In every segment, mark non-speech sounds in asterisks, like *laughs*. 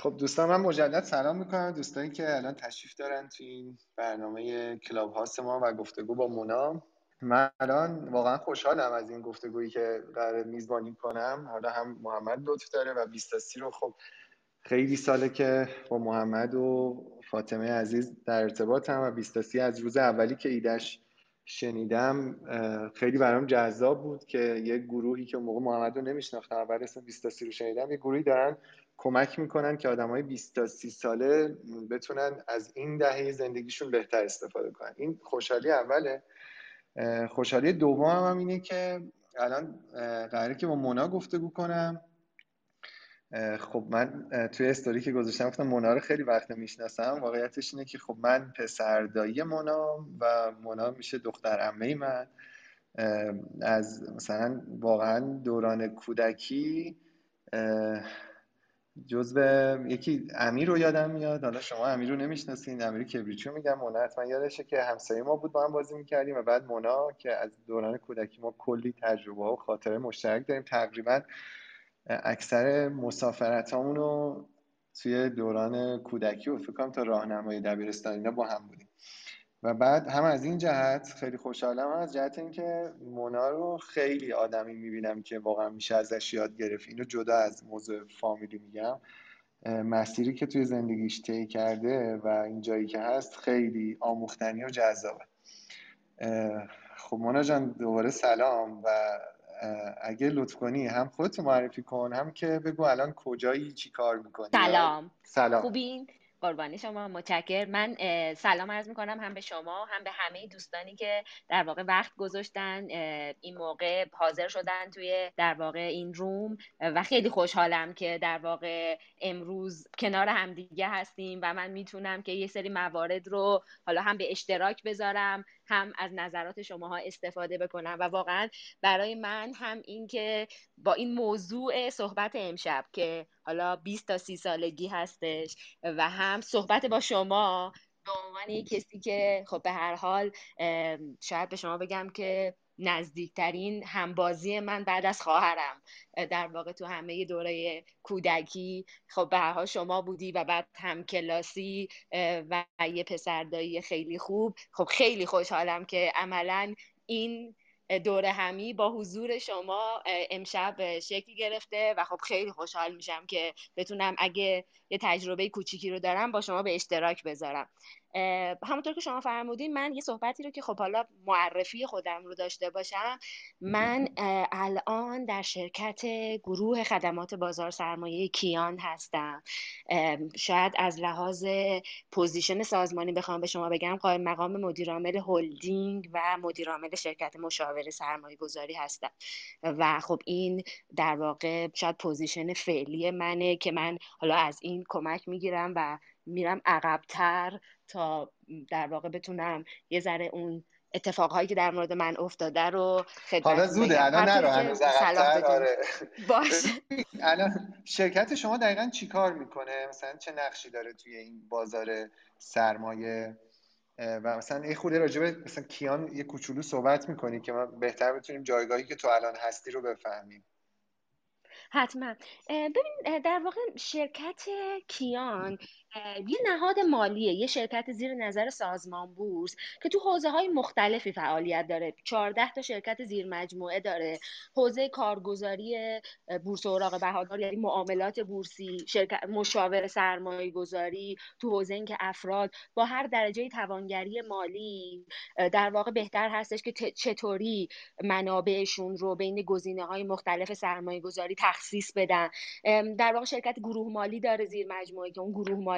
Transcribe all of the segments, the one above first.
خب دوستان من مجدد سلام می‌کنم. دوستانی که الان تشریف دارن تو این برنامه کلاب هاست ما و گفتگو با مونا. من الان واقعا خوشحالم از این گفتگویی که قرار میزبانی کنم. حالا هم محمد لطف داره و بیستاسی رو. خب خیلی ساله که با محمد و فاطمه عزیز در ارتباطم و بیستاسی از روز اولی که ایدش شنیدم خیلی برام جذاب بود که یک گروهی که موقع محمد رو نمیشناختم اول اسم بیستاسی رو شنیدم یک گروهی دارن کمک می‌کنن که آدم های 20 تا 30 ساله بتونن از این دهه زندگیشون بهتر استفاده کنن. این خوشحالی اوله. خوشحالی دوم هم, اینه که الان قراره که با مونا گفتگو کنم. خب من توی استوری که گذاشتم گفتم مونا رو خیلی وقت می‌شناسم. واقعیتش اینه که خب من پسردایی مونا و مونا میشه دختر عمه من. از مثلا واقعا دوران کودکی جزو یکی امیر رو یادم میاد. حالا شما امیر رو نمی‌شناسین. امیر کبریچو میگم. مونا حتما یادشه که همسایه ما بود با هم بازی می‌کردیم و بعد مونا که از دوران کودکی ما کلی تجربه و خاطره مشترک داریم. تقریبا اکثر مسافرت رو توی دوران کودکی و فکرم تا راهنمای دبیرستان اینا با هم بودیم. و بعد هم از این جهت خیلی خوشحالم از جهت اینکه مونا رو خیلی آدمی می‌بینم که واقعا میشه ازش یاد گرفت. اینو جدا از موضوع فامیلی میگم. مسیری که توی زندگیش طی کرده و این جایی که هست خیلی آموختنی و جذابه. خب مونا جان دوباره سلام و اگه لطف کنی هم خودت معرفی کن هم که بگو الان کجایی چی کار می‌کنی؟ سلام. سلام. خوبین قربانی شما متشکر. من سلام عرض می‌کنم هم به شما هم به همه دوستانی که در واقع وقت گذاشتن این موقع حاضر شدن توی در واقع این روم. و خیلی خوشحالم که در واقع امروز کنار همدیگه هستیم و من می‌تونم که یه سری موارد رو حالا هم به اشتراک بذارم هم از نظرات شماها استفاده بکنم. و واقعا برای من هم این که با این موضوع صحبت امشب که حالا 20 تا 30 سالگی هستش و هم صحبت با شما به عنوان کسی که خب به هر حال شاید به شما بگم که نزدیکترین همبازی من بعد از خواهرم در واقع تو همه دوره کودکی. خب به حال شما بودی و بعد هم کلاسی و یه پسردایی خیلی خوب. خب خیلی خوشحالم که عملا این دوره همی با حضور شما امشب شکل گرفته و خب خیلی خوشحال میشم که بتونم اگه یه تجربه کوچیکی رو دارم با شما به اشتراک بذارم. همونطور که شما فرمودین من یه صحبتی رو که خب حالا معرفی خودم رو داشته باشم من الان در شرکت گروه خدمات بازار سرمایه کیان هستم. شاید از لحاظ position سازمانی بخوام به شما بگم قائم مقام مدیرعامل هلدینگ و مدیرعامل شرکت مشاور سرمایه گذاری هستم. و خب این در واقع شاید position فعلی منه که من حالا از این کمک می‌گیرم و میرم عقبتر تا در واقع بتونم یه ذره اون اتفاقهایی که در مورد من افتاده رو حالا زوده الان نرو هنوز آره. باشه. الان شرکت شما دقیقا چی کار می‌کنه؟ مثلا چه نقشی داره توی این بازار سرمایه؟ و مثلا یه خورده راجبه مثلا کیان یه کوچولو صحبت می‌کنی که ما بهتر بتونیم جایگاهی که تو الان هستی رو بفهمیم. حتما. ببین در واقع شرکت کیان یه نهاد مالیه یه شرکت زیر نظر سازمان بورس که تو حوزه های مختلفی فعالیت داره. 14 تا شرکت زیر مجموعه داره. حوزه کارگزاری بورس اوراق بهادار یعنی معاملات بورسی شرکت مشاور سرمایه گذاری تو حوزه اینکه افراد با هر درجه توانگری مالی در واقع بهتر هستش که چطوری منابعشون رو بین گزینه های مختلف سرمایه گذاری تخصیص بدن. در واقع شرکت گروه مالی داره زیر مجموعه که اون گروه مالی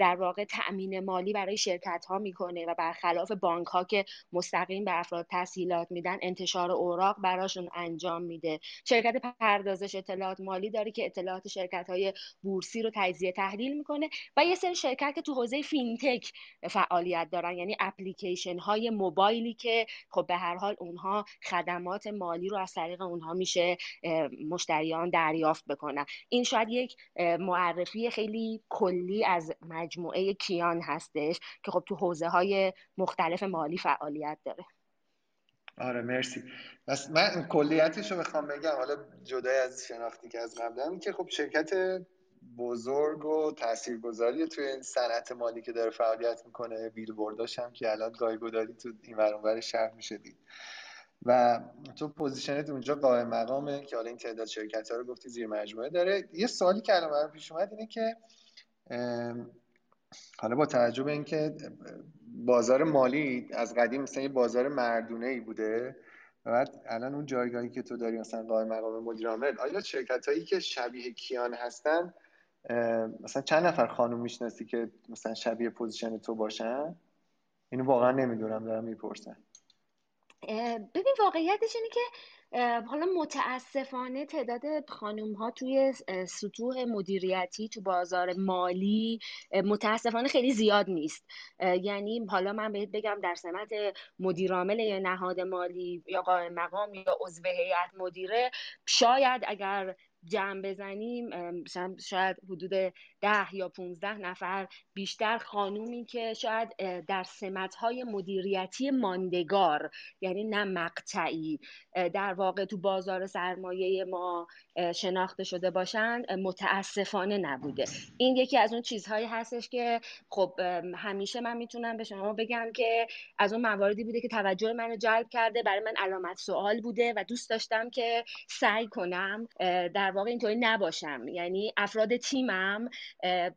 در واقع تأمین مالی برای شرکت ها می‌کنه و برخلاف بانک ها که مستقیم به افراد تسهیلات میدن انتشار اوراق براشون انجام میده. شرکت پردازش اطلاعات مالی داره که اطلاعات شرکت های بورسی رو تجزیه تحلیل می‌کنه و یه سری شرکت که تو حوزه فینتک فعالیت دارن یعنی اپلیکیشن های موبایلی که خب به هر حال اونها خدمات مالی رو از طریق اونها میشه مشتریان دریافت بکنن. این شاید یک معرفی خیلی کلی از مجموعه کیان هستش که خب تو حوزه های مختلف مالی فعالیت داره. آره مرسی. پس من کلیتش رو بخوام بگم. حالا جدای از شناختی که از قبلم که خب شرکت بزرگ و تاثیرگذاری توی صنعت مالی که داره فعالیت می‌کنه بیلبورداش هم که الان گاه‌گداری تو این ور اونور شهر میشه دید. و تو position ت اونجا قائم مقامه که حالا این تعداد شرکت ها رو گفتی زیر مجموعه داره. یه سوالی که الان پیش اومد اینه که حالا با توجه به اینکه بازار مالی از قدیم مثلا یه بازار مردونه ای بوده بعد الان اون جایگاهی که تو داری مثلا قائم مقام مدیر عامل آیا شرکت هایی که شبیه کیان هستن مثلا چند نفر خانم می‌شناسی که مثلا شبیه position تو باشن؟ اینو واقعا نمی‌دونم دارم می‌پرسم ببین واقعیتش اینه که حالا متاسفانه تعداد خانوم ها توی سطوح مدیریتی تو بازار مالی متاسفانه خیلی زیاد نیست. یعنی حالا من بهت بگم در سمت مدیرعامل یا نهاد مالی یا قائم مقام یا عضو هیئت مدیره شاید اگر جمع بزنیم شاید حدود ده یا 15 نفر بیشتر خانومی که شاید در سمتهای مدیریتی ماندگار یعنی نه مقطعی در واقع تو بازار سرمایه ما شناخته شده باشند متاسفانه نبوده. این یکی از اون چیزهایی هستش که خب همیشه من می‌تونم به شما بگم که از اون مواردی بوده که توجه منو جلب کرده برای من علامت سوال بوده و دوست داشتم که سعی کنم در واقع اینطوری نباشم. یعنی افراد تیمم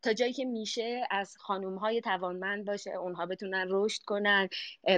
تا جایی که میشه از خانوم های توانمند باشه اونها بتونن رشد کنن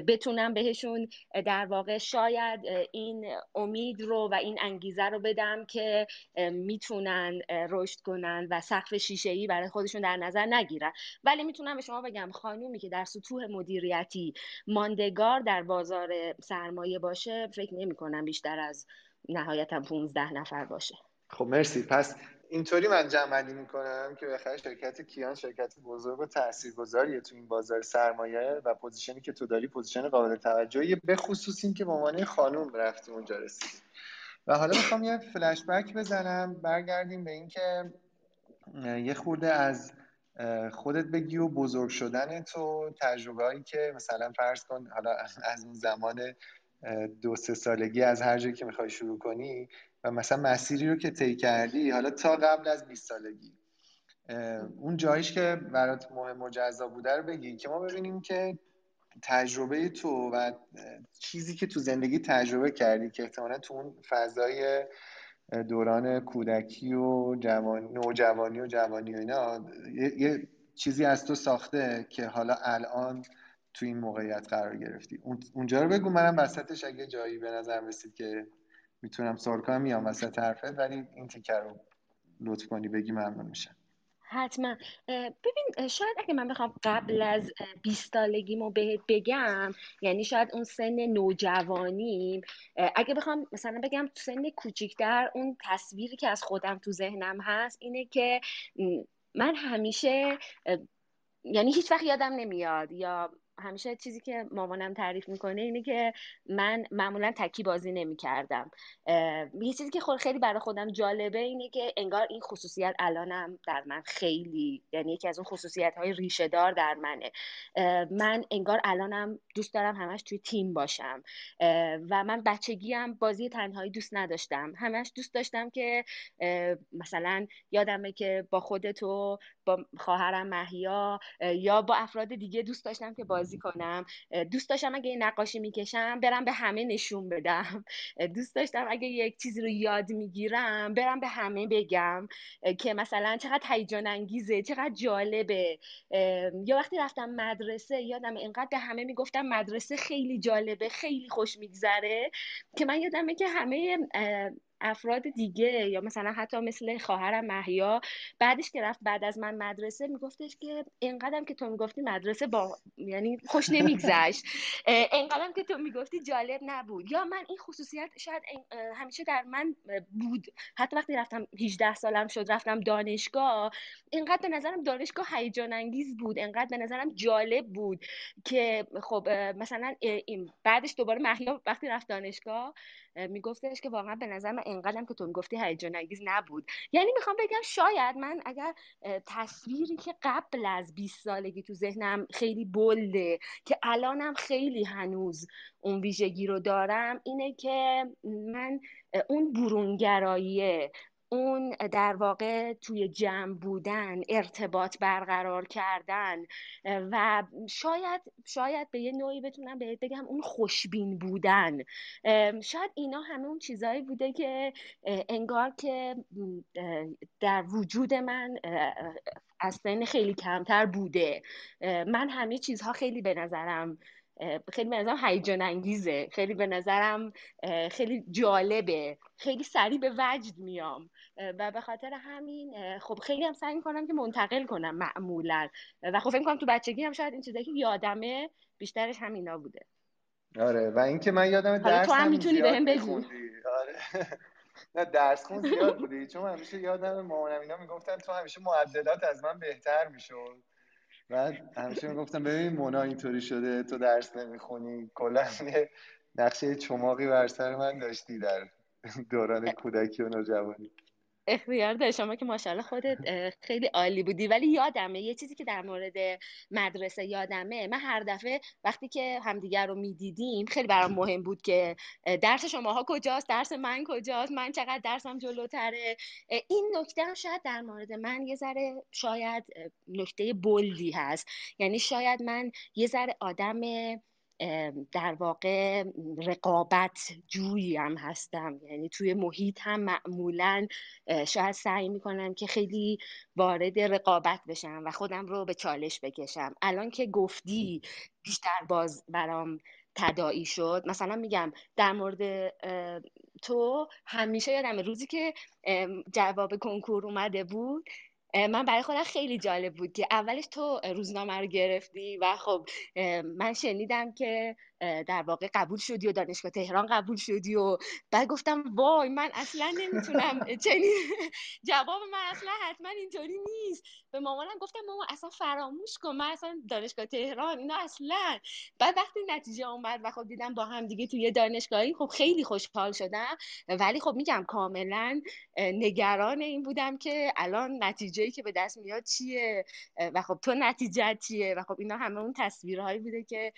بتونن بهشون در واقع شاید این امید رو و این انگیزه رو بدم که می‌تونن رشد کنن و سقف شیشه ای برای خودشون در نظر نگیرن. ولی می‌تونم به شما بگم خانومی که در سطوح مدیریتی ماندگار در بازار سرمایه باشه فکر نمی کنم بیشتر از نهایتا 15 نفر باشه. خب مرسی. پس اینطوری من جمع می‌کنم که بالاخره شرکت کیان شرکت بزرگ و تاثیرگذاریه تو این بازار سرمایه و position ی که تو داری position قابل توجهی به خصوص این که به عنوان خانم رفتی اونجا رسیدی و حالا می‌خوام یه فلش بک بزنم برگردیم به اینکه یه خورده از خودت بگی و بزرگ شدن تو تجربه هایی که مثلا فرض کن حالا از اون زمان دو سه سالگی از هر جایی که می‌خوای شروع کنی و مثلا مسیری رو که طی کردی حالا تا قبل از 20 سالگی. اون جایش که برات مهم و جذاب بوده رو بگی که ما ببینیم که تجربه تو و چیزی که تو زندگی تجربه کردی که احتمالا تو اون فضای دوران کودکی و جوانی نوجوانی و جوانی و اینا یه،, چیزی از تو ساخته که حالا الان تو این موقعیت قرار گرفتی. اونجا رو بگو منم وسطش اگه جایی به نظر رسید که می‌تونم سوال کنم میام وسط حرفت ولی این تیکر رو لطف کنی بگی ممنون میشم. حتما. ببین شاید اگه من بخوام قبل از 20 سالگیمو بهت بگم یعنی شاید اون سن نوجوانی اگه بخوام مثلا بگم تو سن کوچیکتر اون تصویری که از خودم تو ذهنم هست اینه که من همیشه یعنی هیچ وقت یادم نمیاد یا همیشه چیزی که مامانم تعریف می‌کنه اینه که من معمولا تکی بازی نمی‌کردم. یه چیزی که خیلی برای خودم جالبه اینه که انگار این خصوصیت الانم در من خیلی یعنی یکی از اون خصوصیت های ریشه دار در منه. من انگار الانم دوست دارم همش توی تیم باشم. و من بچگیم بازی تنهایی دوست نداشتم. همش دوست داشتم که مثلا یادمه که با خودتو با خواهرم محیا یا با افراد دیگه دوست داشتم که بازی کنم. دوست داشتم اگه نقاشی می‌کشم برم به همه نشون بدم. دوست داشتم اگه یک چیزی رو یاد می‌گیرم برم به همه بگم. که مثلا چقدر هیجان انگیزه چقدر جالبه. یا وقتی رفتم مدرسه یادم اینقدر به همه می‌گفتم مدرسه خیلی جالبه خیلی خوش میگذره. که من یادمه که همه افراد دیگه یا مثلا حتی مثل خواهرم محیا بعدش که رفت بعد از من مدرسه میگفتش که اینقدرم که تو می‌گفتی مدرسه با یعنی خوش نمیگذشت. اینقدرم که تو می‌گفتی جالب نبود. یا من این خصوصیت شاید همیشه در من بود. حتی وقتی رفتم 18 سالم شد رفتم دانشگاه اینقدر به نظرم دانشگاه هیجان انگیز بود. اینقدر به نظرم جالب بود که خب مثلا این بعدش دوباره محیا وقتی رفت دانشگاه میگفتش که واقعا به نظر من انقدرم که تو می‌گفتی هیجان انگیز نبود. یعنی می‌خوام بگم شاید من اگر تصویری که قبل از 20 سالگی تو ذهنم خیلی بلده که الانم خیلی هنوز اون ویژگی رو دارم اینه که من اون برونگراییه اون در واقع توی جمع بودن ارتباط برقرار کردن و شاید شاید به یه نوعی بتونم بهت بگم اون خوشبین بودن. شاید اینا همه اون چیزهایی بوده که انگار که در وجود من از سن خیلی کمتر بوده. من همه چیزها خیلی به نظرم خیلی به نظرم هیجان انگیزه. خیلی به نظرم خیلی جالبه. خیلی سریع به وجد میام. و به خاطر همین خب خیلی هم سعی کنم که منتقل کنم معمولا. و خب فکر کنم تو بچگی هم شاید این چیزایی که یادمه بیشترش همینا بوده. آره و اینکه من یادم درس تو هم می‌تونی بهم بگو. آره. *laughs* نه درس خون زیاد بودی چون همیشه یادم مامانم اینا می‌گفتن تو همیشه معدلات از من بهتر می‌شد. بعد همیشه می‌گفتم ببین مونا اینطوری شده تو درس نمی‌خونی. کلا نقشه چماقی بر سر من داشتی در *laughs* دوران کودکی و نوجوانی. اختیار داری شما که ماشاءالله خودت خیلی عالی بودی. ولی یادمه یه چیزی که در مورد مدرسه یادمه. من هر دفعه وقتی که همدیگر رو می‌دیدیم خیلی برام مهم بود که درس شماها کجاست درس من کجاست من چقدر درسم جلوتره. این نکته هم شاید در مورد من یه ذره شاید نکته بلدی هست. یعنی شاید من یه ذره آدم در واقع رقابت جویی هم هستم. یعنی توی محیط هم معمولا شاید سعی می‌کنم که خیلی وارد رقابت بشم و خودم رو به چالش بکشم. الان که گفتی بیشتر باز برام تداعی شد مثلا میگم در مورد تو همیشه یادم روزی که جواب کنکور اومده بود من برای خودم خیلی جالب بود که اولش تو روزنامه رو گرفتی و خب من شنیدم که در واقع قبول شدی و دانشگاه تهران قبول شدی و بعد گفتم وای من اصلا نمی‌تونم *laughs* چنین *laughs* جواب من اصلا حتما اینطوری نیست. به مامانم گفتم مامان اصلا فراموش کن من اصلا دانشگاه تهران اینا اصلا بعد وقتی نتیجه اومد و خب دیدم با هم دیگه توی دانشگاهی خب خیلی خوشحال شدم. ولی خب میگم کاملا نگران این بودم که الان نتیجه که به دست میاد چیه؟ و خب تو نتیجه چیه؟ و خب اینا همه اون تصویرهایی بوده که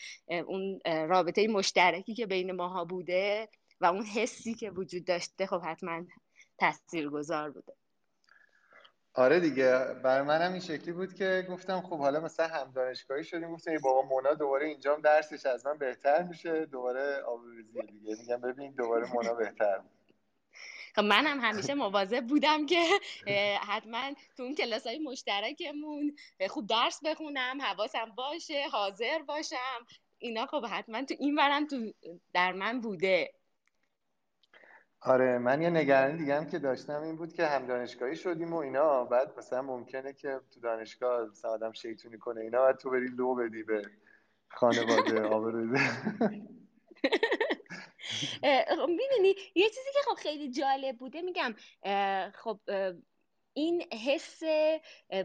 اون رابطه مشترکی که بین ماها بوده و اون حسی که وجود داشته خب حتما گذار بوده. آره دیگه برای منم این شکلی بود که گفتم خب حالا مثلا هم دانشگاهی شدیم گفتم بابا مونا دوباره اینجام درسش از من بهتر میشه دوباره آبروریزی دیگه. میگم ببین دوباره مونا بهتر بود خب منم همیشه مواظب بودم که حتما تو اون کلاس های مشترکمون خوب درس بخونم حواسم باشه حاضر باشم. اینا خب حتما تو این ورم تو در من بوده. آره من یه نگرانی دیگه هم که داشتم این بود که هم دانشگاهی شدیم و اینا. بعد مثلا ممکنه که تو دانشگاه مثلا آدم شیطونی کنه اینا بعد تو بری لو بدی به خانواده *laughs* آبروزه می‌دونی یه چیزی که خب خیلی جالب بوده میگم خب این حس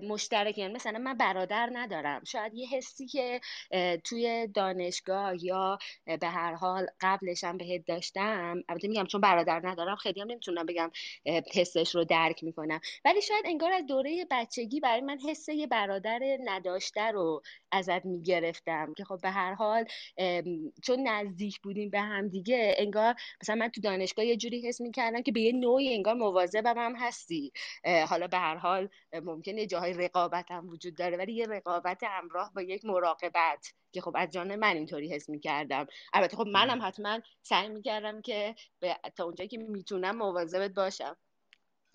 مشترک یعنی مثلا من برادر ندارم. شاید یه حسی که توی دانشگاه یا به هر حال قبلش هم بهت داشتم. البته میگم چون برادر ندارم خیلی هم نمی‌تونم بگم حسش رو درک می‌کنم. ولی شاید انگار از دوره بچگی برای من حس یه برادر نداشته رو ازت می‌گرفتم که خب به هر حال چون نزدیک بودیم به هم دیگه انگار مثلا من تو دانشگاه یه جوری حس می‌کردم که به یه نوعی انگار مواظبم هم هستی. حالا به هر حال ممکنه جاهای رقابت هم وجود داره ولی یه رقابت همراه با یک مراقبت که خب از جان من اینطوری حس می‌کردم. البته خب منم حتما سعی می‌کردم که به تا اونجایی که می‌تونم مواظبت باشم.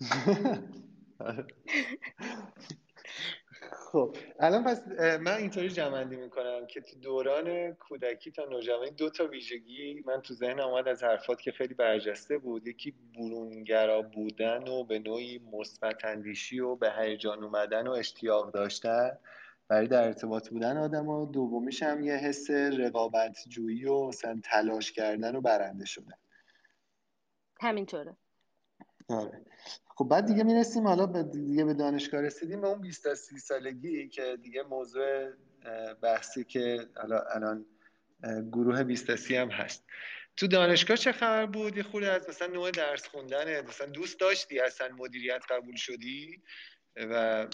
*laughs* *laughs* خب الان پس من اینطوری جمعندی می‌کنم که تو دوران کودکی تا نوجوانی دو تا ویژگی من تو ذهن آمد از حرفات که خیلی برجسته بود. یکی برونگرا بودن و به نوعی مثبت اندیشی و به هیجان اومدن و اشتیاق داشتن برای در ارتباط بودن آدم و دومیش هم یه حس رقابت جویی و مثلا تلاش کردن و برنده شدن. همینطوره. آره. خب بعد دیگه می‌رسیم حالا به دیگه به دانشگاه رسیدیم به اون 20 تا 30 سالگی که دیگه موضوع بحثی که حالا الان گروه 20 تا 30 هم هست. تو دانشگاه چه خبر بود؟ یه خورده از مثلا نوع درس خوندن مثلا دوست داشتی اصلا مدیریت قبول شدی؟ و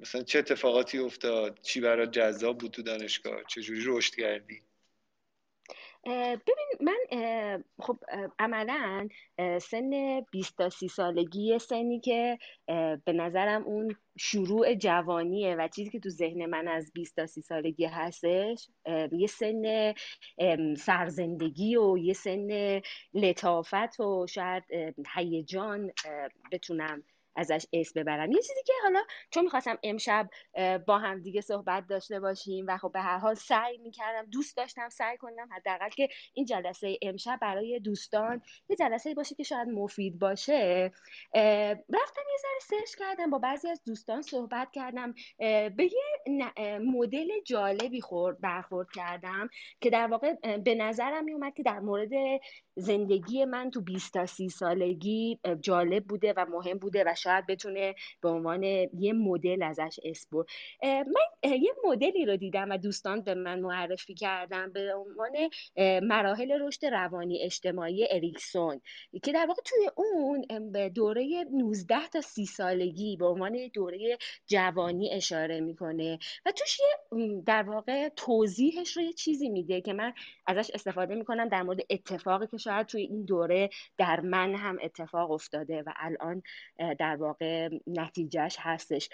مثلا چه اتفاقاتی افتاد؟ چی برات جذاب بود تو دانشگاه؟ چه جوری رشد کردی؟ ببین من خب عملا سن 20 تا 30 سالگی سنی که به نظرم اون شروع جوانیه و چیزی که تو ذهن من از 20 تا 30 سالگی هستش یه سن سرزندگی و یه سن لطافت و شاید هیجان بتونم ازش اسم ببرم. یه چیزی که حالا چون می‌خواستم امشب با هم دیگه صحبت داشته باشیم و خب به هر حال سعی می‌کردم دوست داشتم سعی کنم حداقل که این جلسه امشب برای دوستان یه جلسه باشه که شاید مفید باشه. رفتم یه ذره سرچ کردم با بعضی از دوستان صحبت کردم. به یه مدل جالبی خورد برخورد کردم که در واقع به نظرم میومد که در مورد زندگی من تو 20 تا 30 سالگی جالب بوده و مهم بوده و شاید بتونه به عنوان یه مدل ازش اسپور من یه مدلی رو دیدم و دوستان به من معرفی کردم به عنوان مراحل رشد روانی اجتماعی اریکسون که در واقع توی اون به دوره 19 تا 30 سالگی به عنوان دوره جوانی اشاره می‌کنه و توش یه در واقع توضیحش رو یه چیزی میده که من ازش استفاده می‌کنم در مورد اتفاقی که شاید توی این دوره در من هم اتفاق افتاده و الان در واقع نتیجهش هستش.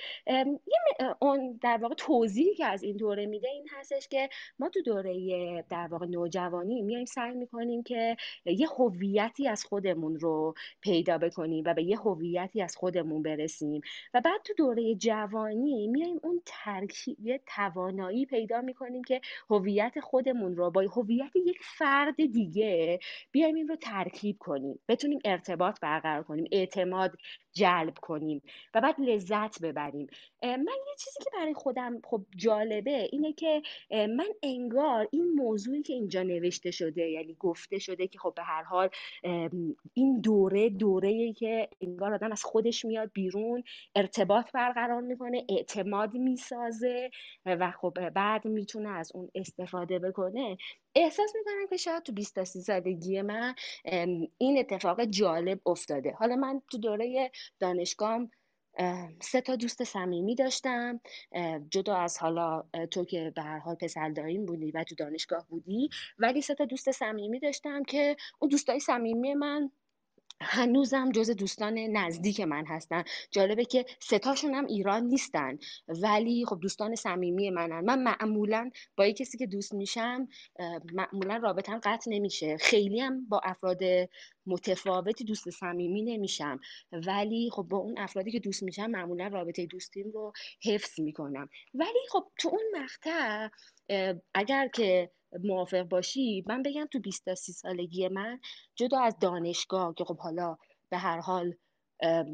اون در واقع توضیحی که از این دوره میده این هستش که ما تو دوره در واقع نوجوانی میایم سعی می‌کنیم که یه هویتی از خودمون رو پیدا بکنیم و به یه هویتی از خودمون برسیم و بعد تو دوره جوانی میایم اون ترکیب توانایی پیدا می‌کنیم که هویت خودمون رو با هویت یک فرد دیگه بیایم این رو ترکیب کنیم. بتونیم ارتباط برقرار کنیم اعتماد جلب کنیم و بعد لذت ببریم. من یه چیزی که برای خودم خب جالبه اینه که من انگار این موضوعی که اینجا نوشته شده یعنی گفته شده که خب به هر حال این دوره دوره که انگار آدم از خودش میاد بیرون ارتباط برقرار می‌کنه اعتماد می‌سازه و خب بعد می‌تونه از اون استفاده بکنه. احساس می‌کنم که شاید تو 20 تا 30 سالگی من این اتفاق جالب افتاده. حالا من تو دوره دانشگاه سه تا دوست صمیمی داشتم جدا از حالا تو که به هر حال پسر داریم بودی و تو دانشگاه بودی ولی سه تا دوست صمیمی داشتم که اون دوستای صمیمی من هنوزم جز دوستان نزدیک من هستن. جالبه که ستاشون هم ایران نیستن. ولی خب دوستان صمیمی منن. من معمولا با یه کسی که دوست میشم معمولا رابطم قطع نمیشه. خیلی هم با افراد متفاوتی دوست صمیمی نمیشم. ولی خب با اون افرادی که دوست میشم معمولا رابطه دوستیم رو حفظ می‌کنم. ولی خب تو اون مقطع اگر که موافق باشی من بگم تو 20 تا 30 سالگی من جدا از دانشگاه که خب حالا به هر حال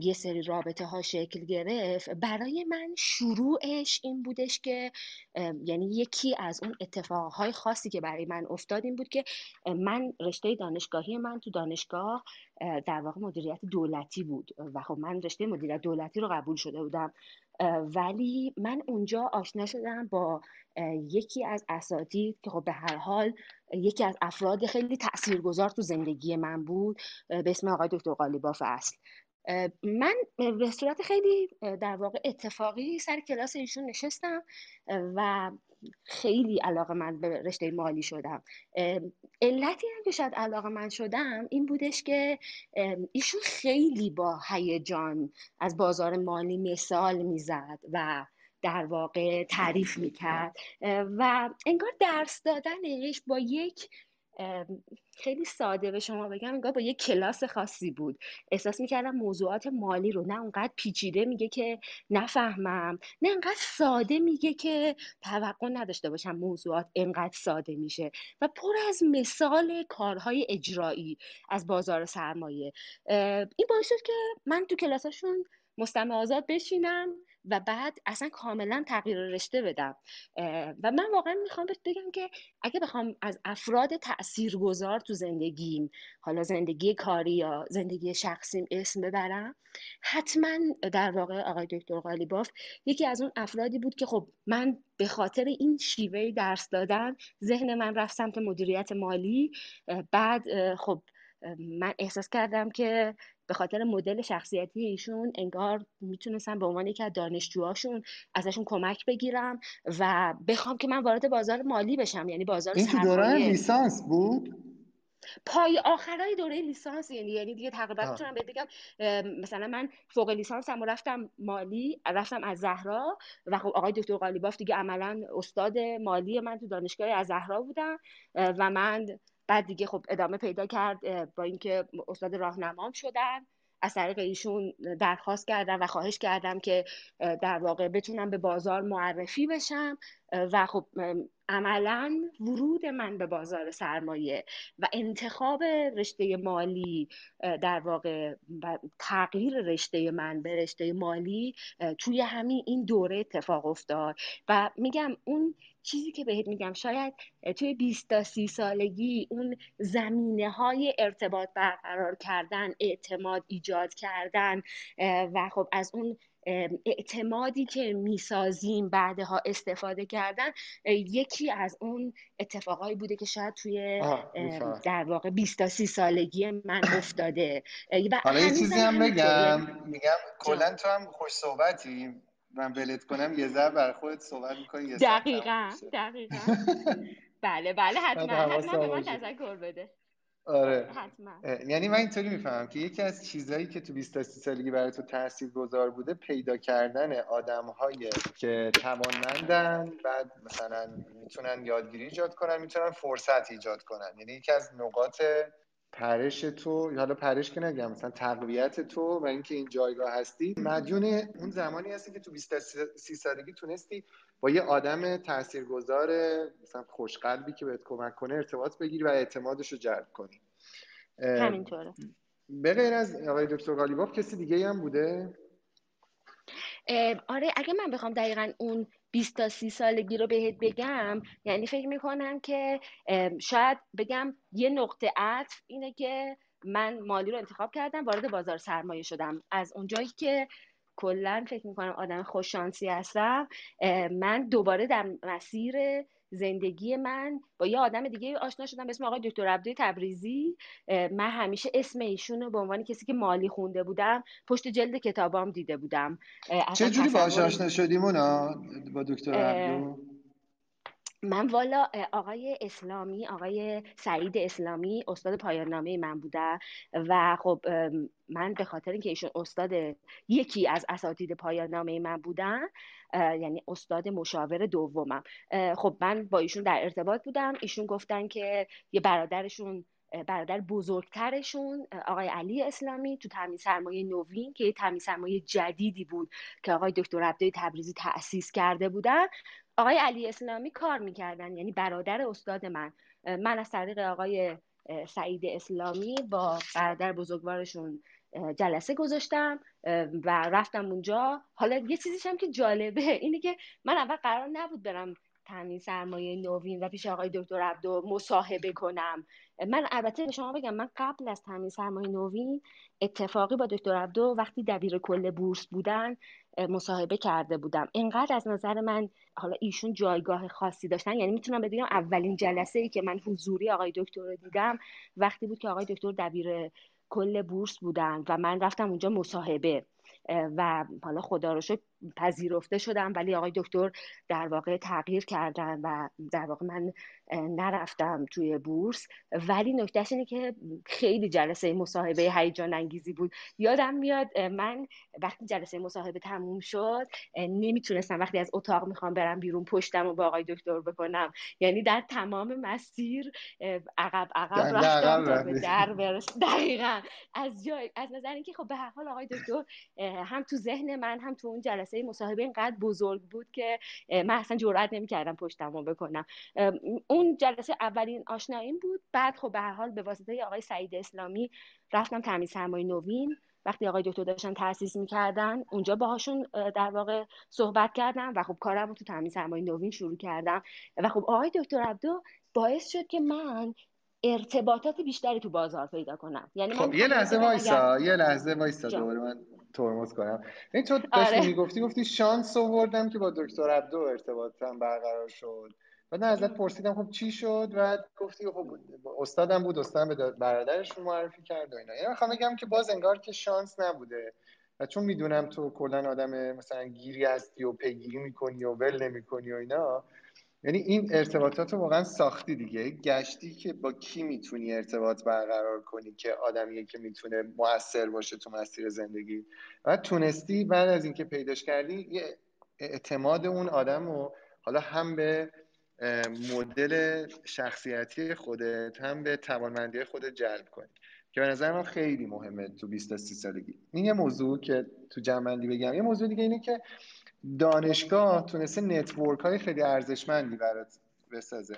یه سری رابطه ها شکل گرفت برای من شروعش این بودش که یعنی یکی از اون اتفاقهای خاصی که برای من افتاد این بود که من رشته دانشگاهی من تو دانشگاه در واقع مدیریت دولتی بود و خب من رشته مدیریت دولتی رو قبول شده بودم. ولی من اونجا آشنا شدم با یکی از اساتید که خب به هر حال یکی از افراد خیلی تاثیرگذار تو زندگی من بود به اسم آقای دکتر قالیباف اصل. من به صورت خیلی در واقع اتفاقی سر کلاس ایشون نشستم و خیلی علاقه من به رشته مالی شدم. علتی هم که شاید علاقه من شدم این بودش که ایشون خیلی با هیجان از بازار مالی مثال می‌زد و در واقع تعریف می‌کرد. و انگار درس دادنش با یک خیلی ساده به شما بگم انگار با یه کلاس خاصی بود. احساس می‌کردم موضوعات مالی رو نه اونقدر پیچیده میگه که نفهمم نه انقدر ساده میگه که توقع نداشته باشم موضوعات انقدر ساده میشه. و پر از مثال کارهای اجرایی از بازار سرمایه. این باعث شد که من تو کلاساشون مستمع آزاد بشینم و بعد اصلا کاملا تغییر رشته بدم. و من واقعا می‌خوام بگم که اگه بخوام از افراد تاثیرگذار تو زندگیم حالا زندگی کاری یا زندگی شخصیم اسم ببرم حتما در واقع آقای دکتر قالیباف یکی از اون افرادی بود که خب من به خاطر این شیوه درس دادن ذهن من رفت سمت مدیریت مالی. بعد خب من احساس کردم که به خاطر مدل شخصیتی ایشون انگار می‌تونستم به عنوان یکی از دانشجوهاشون ازشون کمک بگیرم و بخوام که من وارد بازار مالی بشم یعنی بازار این تو دوران لیسانس بود؟ پای آخرای دوره لیسانس یعنی یعنی دیگه تقریبا می‌تونم بگم مثلا من فوق لیسانسم رفتم مالی رفتم از زهرا و خب آقای دکتر قالیباف دیگه عملا استاد مالی من تو دانشگاه از زهرا بودم و من بعد دیگه خب ادامه پیدا کرد با اینکه استاد راهنمام شدن. از طریق ایشون درخواست کردم و خواهش کردم که در واقع بتونم به بازار معرفی بشم. و خب عملا ورود من به بازار سرمایه و انتخاب رشته مالی در واقع تغییر رشته من به رشته مالی توی همین این دوره اتفاق افتاد. و میگم اون چیزی که بهت میگم شاید توی 20 تا 30 سالگی اون زمینه های ارتباط برقرار کردن اعتماد ایجاد کردن و خب از اون اعتمادی که می‌سازیم بعدها استفاده کردن یکی از اون اتفاقایی بوده که شاید توی در واقع 20 تا 30 سالگی من *clears throat* افتاده. حالا یه چیزی هم بگم. میگم کلا تو هم خوش صحبتی. من ولت کنم یه ذره بر خودت صحبت می‌کنی دقیقا دقیقا. *laughs* بله بله حتما حتما به من تذکر بده. آره. یعنی من اینطوری می‌فهمم که یکی از چیزهایی که تو 20 تا 30 سالگی برای تو تاثیر گذار بوده پیدا کردن آدم که توانمندن بعد مثلا می‌تونن یادگیری ایجاد کنن می‌تونن فرصت ایجاد کنن. یعنی یکی از نقاط پرش تو حالا پرش که نگم مثلا تقویت تو و اینکه این جایگاه هستی. مدیون اون زمانی هستی که تو 20 30 سالگی تونستی با یه آدم تاثیرگذار مثلا خوشقلبی که بهت کمک کنه ارتباط بگیری و اعتمادش رو جلب کنی. همینطوره. به غیر از آقای دکتر غالیباف کسی دیگه هم بوده؟ آره اگه من بخوام دقیقا اون 20 تا 30 سالگی رو بهت بگم یعنی فکر می‌کنم که شاید بگم یه نقطه عطف اینه که من مالی رو انتخاب کردم وارد بازار سرمایه شدم. از اونجایی که کلا فکر می‌کنم آدم خوششانسی هستم. من دوباره در مسیر زندگی من با یه آدم دیگه آشنا شدم به اسم آقای دکتر عبدوی تبریزی. من همیشه اسم ایشون رو به عنوان کسی که مالی خونده بودم پشت جلد کتابام دیده بودم. چه جوری باهاش آشنا شدیم اونا با دکتر عبدو؟ من والا آقای اسلامی آقای سعید اسلامی استاد پایان نامه من بوده و خب من به خاطر اینکه ایشون استاد یکی از اساتید پایان نامه من بودن یعنی استاد مشاور دومم. خب من با ایشون در ارتباط بودم. ایشون گفتن که یه برادرشون برادر بزرگترشون آقای علی اسلامی تو تامین سرمایه نوین که یه تامین سرمایه جدیدی بود که آقای دکتر عبدالله تبریزی تأسیس کرده بودن. آقای علی اسلامی کار می‌کردن. یعنی برادر استاد من. من از طریق آقای سعید اسلامی با برادر بزرگوارشون جلسه گذاشتم و رفتم اونجا. حالا یه چیزیش هم که جالبه *laughs* اینه که من اول قرار نبود برم تامین سرمایه نوین و پیش آقای دکتر عبدو مصاحبه کنم. من البته به شما بگم من قبل از تامین سرمایه نوین اتفاقی با دکتر عبدو وقتی دبیر کل بورس بودن مصاحبه کرده بودم. اینقدر از نظر من حالا ایشون جایگاه خاصی داشتن. یعنی می‌تونم بگم اولین جلسه ای که من حضوری آقای دکتر رو دیدم وقتی بود که آقای دکتر دبیر کل بورس بودن و من رفتم اونجا مصاحبه. و حالا خدا رو شکر پذیرفته شدم ولی آقای دکتر در واقع تغییر کردن و در واقع من نرفتم توی بورس. ولی نکتهش اینه که خیلی جلسه مصاحبه هیجان انگیزی بود. یادم میاد من وقتی جلسه مصاحبه تموم شد نمی‌تونستم وقتی از اتاق می‌خوام برم بیرون پشتم و با آقای دکتر بکنم. یعنی در تمام مسیر عقب عقب رفتم به در برس دقیقا. از جای از نظر اینکه خب به هر حال آقای دکتر هم تو ذهن من هم تو اون جلسه مصاحبه اینقدر بزرگ بود که من اصلا جرئت نمی‌کردم رو بکنم. اون جلسه اولین آشناییم بود. بعد خب به هر حال به واسطه آقای سعید اسلامی رفتم تامین سرمایه نوین. وقتی آقای دکتر داشتن تاسیس می‌کردن اونجا باهاشون در واقع صحبت کردم و خب کارم رو تو تامین سرمایه نوین شروع کردم. و خب آقای دکتر عبدو باعث شد که من ارتباطات بیشتری تو بازار پیدا کنم. یعنی خب یه لحظه وایسا یه لحظه وایسا دوباره من ترمز کنم. این تو داشتی آره. می‌گفتی گفتی شانس آوردم که با دکتر عبدو ارتباطم برقرار شد. بعد ازت پرسیدم خب چی شد؟ و گفتی خب استادم بود استادم به برادرش معرفی کرد و اینا. یعنی می‌خوام بگم که باز انگار که شانس نبوده. و چون می‌دونم تو کلا آدم مثلا گیری هستی و پیگیری می‌کنی و ول نمی‌کنی و اینا یعنی این ارتباطات رو واقعا ساختی دیگه. گشتی که با کی می‌تونی ارتباط برقرار کنی که آدمیه که می‌تونه موثر باشه تو مسیر زندگی؟ و تونستی بعد از اینکه پیداش کردی یه اعتماد اون آدم رو حالا هم به مدل شخصیتی خودت هم به توانمندی خودت جلب کنی. که به نظر من خیلی مهمه تو 20 تا 30 سالگی. این یه موضوع که تو جمعندی بگم. یه موضوع دیگه اینه که دانشگاه تونسته نتورک های خیلی ارزشمندی برات بسازه.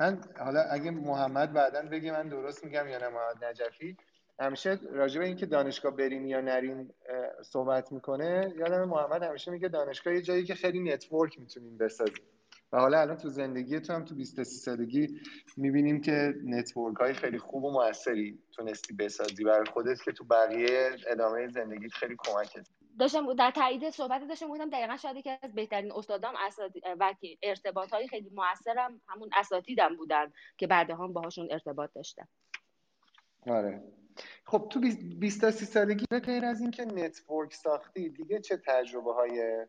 من حالا اگه محمد بعدا بگی من درست میگم یا نه محمد نجفی. همیشه راجع به اینکه دانشگاه بریم یا نریم صحبت می‌کنه یادم محمد همیشه میگه دانشگاه یه جایی که خیلی network می‌تونیم بسازیم. و حالا الان تو زندگی تو هم تو 20 سالگی می‌بینیم که network های خیلی خوب و موثری تونستی بسازی. برای خودت که تو بقیه ادامه زندگیت خیلی کمکت. داشتم در تایید صحبت داشتم گفتم دقیقا شاید که از بهترین استادام و ارتباط های خیلی موثرم همون اساتیدم بودن که بعدها باهاشون ارتباط داشتم. آره. خب تو 20 تا 30 سالگی غیر از اینکه نتورک ساختی دیگه چه تجربه های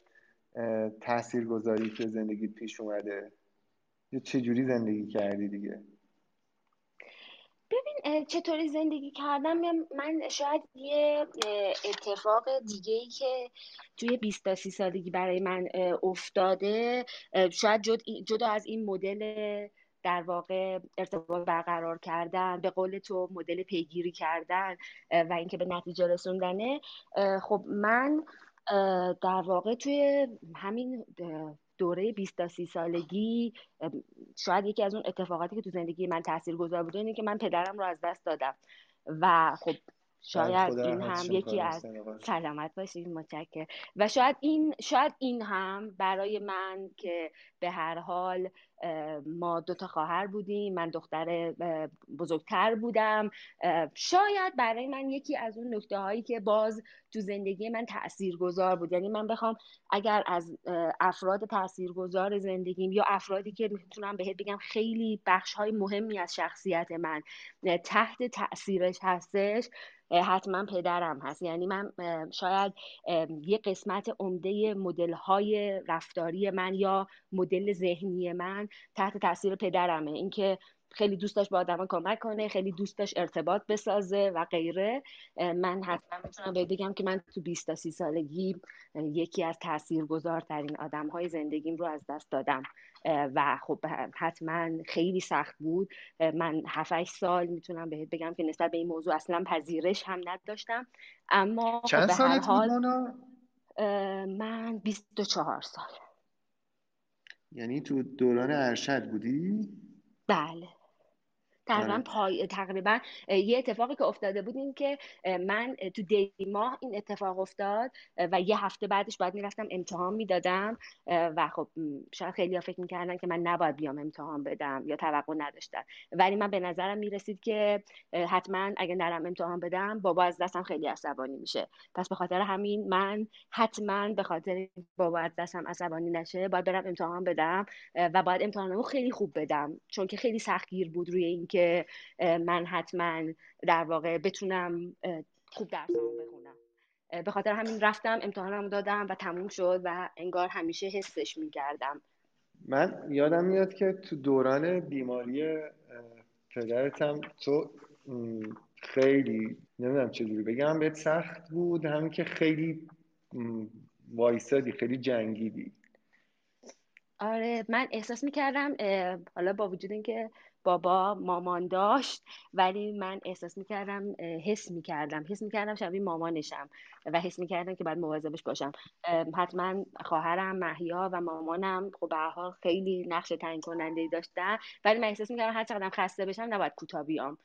تاثیرگذاری که زندگیت پیش اومده؟ چه جوری زندگی کردی دیگه؟ ببین چطوری زندگی کردم؟ من شاید یه اتفاق دیگه ای که توی 20 تا 30 سالگی برای من افتاده شاید جدا از این مدل در واقع ارتباط برقرار کردن به قول تو مدل پیگیری کردن و اینکه به نتیجه رسوندنه خب من در واقع توی همین دوره 20 تا 30 سالگی شاید یکی از اون اتفاقاتی که تو زندگی من تاثیرگذار بوده اینه که من پدرم رو از دست دادم. و خب شاید این هم یکی از سلامت باشید متشکر و شاید این شاید این هم برای من که به هر حال ما دو تا خواهر بودیم من دختر بزرگتر بودم. شاید برای من یکی از اون نکته هایی که باز تو زندگی من تأثیر گذار بود. یعنی من بخوام اگر از افراد تاثیرگذار زندگیم یا افرادی که می‌تونم بهت بگم خیلی بخش های مهمی از شخصیت من تحت تاثیرش هستش حتما پدرم هست. یعنی من شاید یه قسمت عمده مدل های رفتاری من یا مدل ذهنی من تحت تاثیر پدرمه. اینکه خیلی دوست داشت با آدما کمک کنه خیلی دوست داشت ارتباط بسازه و غیره. من حتما می‌تونم بگم که من تو 20 تا 30 سالگی یکی از تاثیرگذارترین آدم های زندگیم رو از دست دادم. و خب حتما خیلی سخت بود. من 7 سال می‌تونم بهت بگم که نسبت به این موضوع اصلا پذیرش هم نداشتم. اما خب چند به هر حال من 24 سال. یعنی تو دوران ارشد بودی؟ بله تقریبا آره. پای تقریبا یه اتفاقی که افتاده بود این که من تو دی ماه این اتفاق افتاد و یه هفته بعدش باید می‌رفتم امتحان می‌دادم و خب شاید خیلی ها فکر می‌کردن که من نباید بیام امتحان بدم یا توقع نداشتن. ولی من به نظرم می‌رسید که حتما اگه نرم امتحان بدم بابا از دستم خیلی عصبانی میشه. پس به خاطر همین من حتما به خاطر بابا از دستم عصبانی نشه باید برم امتحان بدم و باید امتحانمو خیلی خوب بدم. چون که خیلی سختگیر بود روی اینکه که من حتما در واقع بتونم خوب درسامو بخونم. به خاطر همین رفتم امتحانم دادم و تموم شد و انگار همیشه حسش می‌کردم. من یادم میاد که تو دوران بیماری پدرتم تو خیلی نمی‌دونم چجوری بگم بهت سخت بود همین که خیلی وایسادی خیلی جنگیدی. آره من احساس می‌کردم حالا با وجود اینکه بابا مامان داشت ولی من احساس می‌کردم حس می‌کردم. حس می‌کردم شبیه مامانشم و حس می‌کردم که باید مواظبش باشم. حتما خواهرم محیا و مامانم خب به حال خیلی نقش تعیین کننده داشتن. ولی من احساس می‌کردم هر چقدر خسته بشم نباید کوتاه بیام.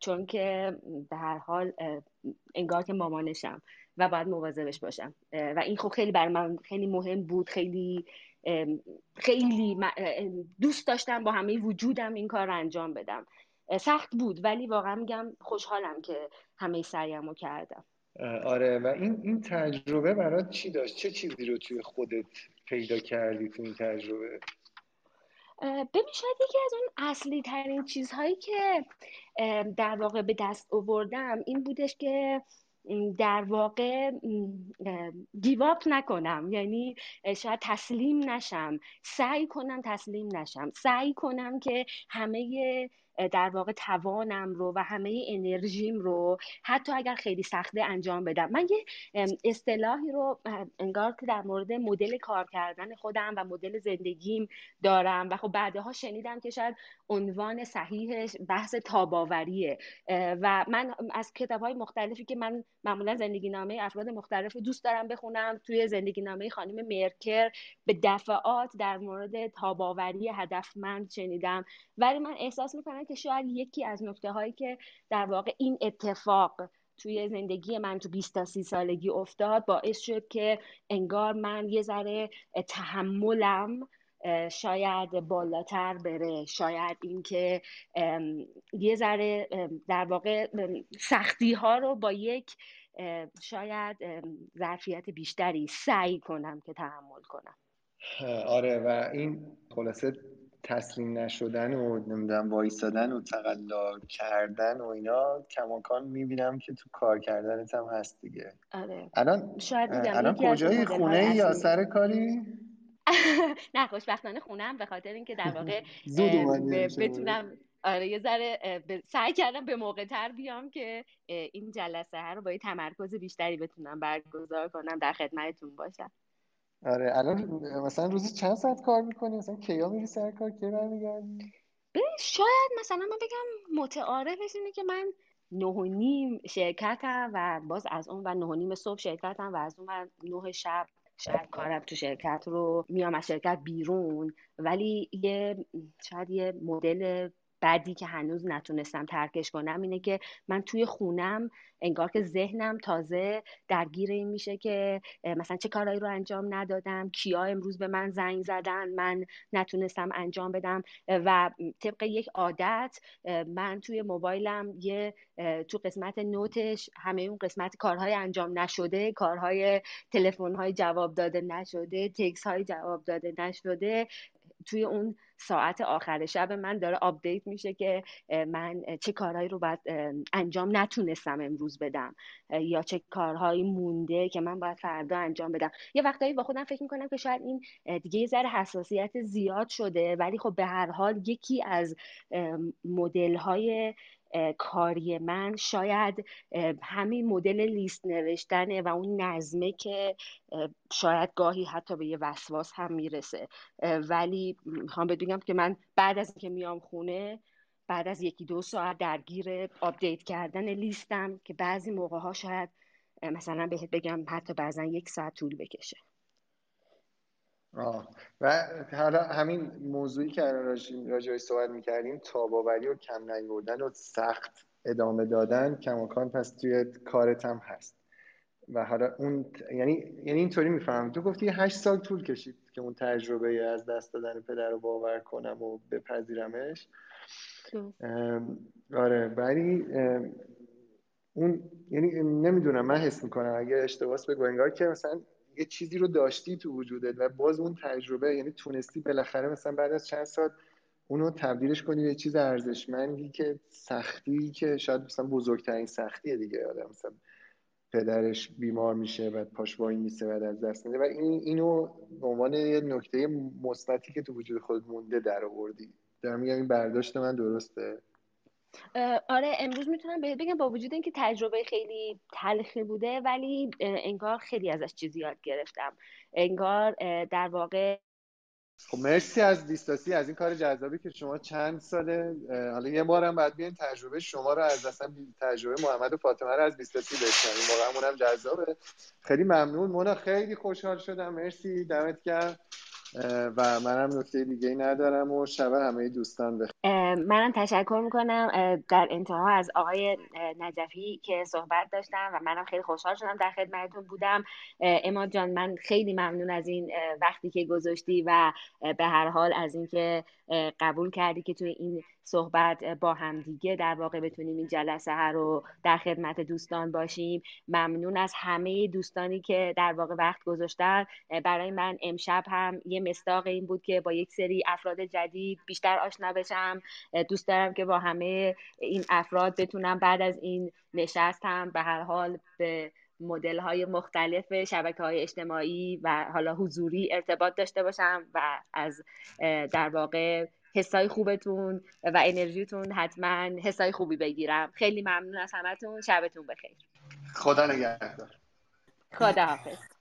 چون که به هر حال انگار که مامانشم و باید مواظبش باشم. و این خب خیلی بر من خیلی مهم بود خیلی خیلی دوست داشتم با همه وجودم این کار رو انجام بدم. سخت بود ولی واقعا میگم خوشحالم که همه سعیم رو کردم آره و این این تجربه برات چی داشت؟ چه چیزی رو توی خودت پیدا کردی تو این تجربه؟ ببین شاید یکی از اون اصلی ترین چیزهایی که در واقع به دست آوردم این بودش که در واقع گیواپ نکنم. یعنی شاید تسلیم نشم. سعی کنم تسلیم نشم. سعی کنم که همه در واقع توانم رو و همه انرژیم رو حتی اگر خیلی سخته انجام بدم. من یه اصطلاحی رو انگار که در مورد مدل کار کردن خودم و مدل زندگیم دارم و خب بعدها شنیدم که شاید عنوان صحیحش بحث تاباوریه. و من از کتاب های مختلفی که من معمولا زندگی نامه افراد مختلف رو دوست دارم بخونم توی زندگی نامه خانم مرکر به دفعات در مورد تاباوری هدفمند شنیدم. ولی من احساس می‌کنم که شاید یکی از نکته هایی که در واقع این اتفاق توی زندگی من تو 20 تا 30 سالگی افتاد باعث شد که انگار من یه ذره تحملم شاید بالاتر بره. شاید اینکه یه ذره در واقع سختی ها رو با یک شاید ظرفیت بیشتری سعی کنم که تحمل کنم. آره و این خلاصه تسلیم نشدن و نمی‌دونم وایستادن و تقلا کردن و اینا کماکان می‌بینم که تو کار کردنت هم هست دیگه. آره. الان شاید الان کجای خونه یا سر کاری؟ *laughs* نه خوشبختانه خونم به خاطر اینکه در واقع *laughs* بتونم آره یه ذره سعی کردم به موقع تر بیام که این جلسه ها رو با یه تمرکز بیشتری بتونم برگزار کنم در خدمتتون باشم. آره الان مثلا روزی چند ساعت کار می‌کنی؟ مثلا کیا میری سر کار؟ کی برمیگردی؟ شاید مثلا من بگم متعارفش اینه که من نه و نیم شرکتم و باز از اون و نه و نیم صبح شرکتم و از اون و نه شب شاید کارم تو شرکت رو میام از شرکت بیرون. ولی یه شاید یه مدل بعدی که هنوز نتونستم ترکش کنم اینه که من توی خونم انگار که ذهنم تازه درگیر این میشه که مثلا چه کارهایی رو انجام ندادم کیا امروز به من زنگ زدن من نتونستم انجام بدم. و طبق یک عادت من توی موبایلم یه تو قسمت نوتش همه اون قسمت کارهای انجام نشده کارهای تلفن های جواب داده نشده تکس های جواب داده نشده توی اون ساعت آخر شب من داره update میشه که من چه کارهایی رو باید انجام نتونستم امروز بدم یا چه کارهایی مونده که من باید فردا انجام بدم. یه وقتایی با خودم فکر می‌کنم که شاید این دیگه یه ذره حساسیت زیاد شده ولی خب به هر حال یکی از مدل های کاری من. شاید همین مدل لیست نوشتنه و اون نظمه که شاید گاهی حتی به یه وسواس هم می‌رسه. ولی می‌خوام بگم که من بعد از اینکه میام خونه بعد از یکی دو ساعت درگیر update کردن لیستم که بعضی موقع ها شاید مثلا بهت بگم حتی بعضا یک ساعت طول بکشه. آه. و حالا همین موضوعی که راجعش صحبت می‌کردیم تاب‌آوری و کم نیوردن و سخت ادامه دادن کماکان پس توی کارت هم هست. و حالا اون یعنی یعنی اینطوری میفهم تو گفتی هشت سال طول کشید که اون تجربه از دست دادن پدر رو باور کنم و بپذیرمش. آره. ولی اون یعنی نمی‌دونم. من حس می‌کنم اگه اشتباس بگو. انگار که مثلا یه چیزی رو داشتی تو وجودت و باز اون تجربه یعنی تونستی بالاخره مثلا بعد از چند سال اونو تبدیلش کنی به چیز ارزشمندی که سختی که شاید مثلا بزرگترین سختیه دیگه. آدم مثلا پدرش بیمار میشه و پاش وای میسه بعد از دست میده. و این اینو به عنوان یه نکته مثبتی که تو وجود خود مونده در آوردی. دارم میگم این برداشت من درسته؟ آره امروز می‌تونم بهت بگم با وجود اینکه تجربه خیلی تلخی بوده ولی انگار خیلی ازش چیزی یاد گرفتم. انگار در واقع خب مرسی از دیستاسی از این کار جذابی که شما چند ساله حالا یه بارم بعد بیاین تجربه شما رو از اصلا تجربه محمد و فاطمه رو از دیستاسی بشنویم. واقعا اونم جذابه. خیلی ممنون. مونا خیلی خوشحال شدم. مرسی. دمت گرم. و منم نکته دیگه ندارم و شب همه دوستان بخیر. منم تشکر می‌کنم در انتها از آقای نجفی که صحبت داشتم و منم خیلی خوشحال شدم در خدمتتون بودم. اماد جان من خیلی ممنون از این وقتی که گذاشتی و به هر حال از اینکه قبول کردی که توی این صحبت با همدیگه در واقع بتونیم این جلسه ها رو در خدمت دوستان باشیم. ممنون از همه دوستانی که در واقع وقت گذاشتن. برای من امشب هم یه مستاق این بود که با یک سری افراد جدید بیشتر آشنا بشم. دوست دارم که با همه این افراد بتونم بعد از این نشستم به هر حال به مدل های مختلف شبکه های اجتماعی و حالا حضوری ارتباط داشته باشم و از در واقع حسای خوبتون و انرژیتون حتما حسای خوبی بگیرم. خیلی ممنون از همتون. شبتون بخیر. خدا نگهدار. خدا حافظ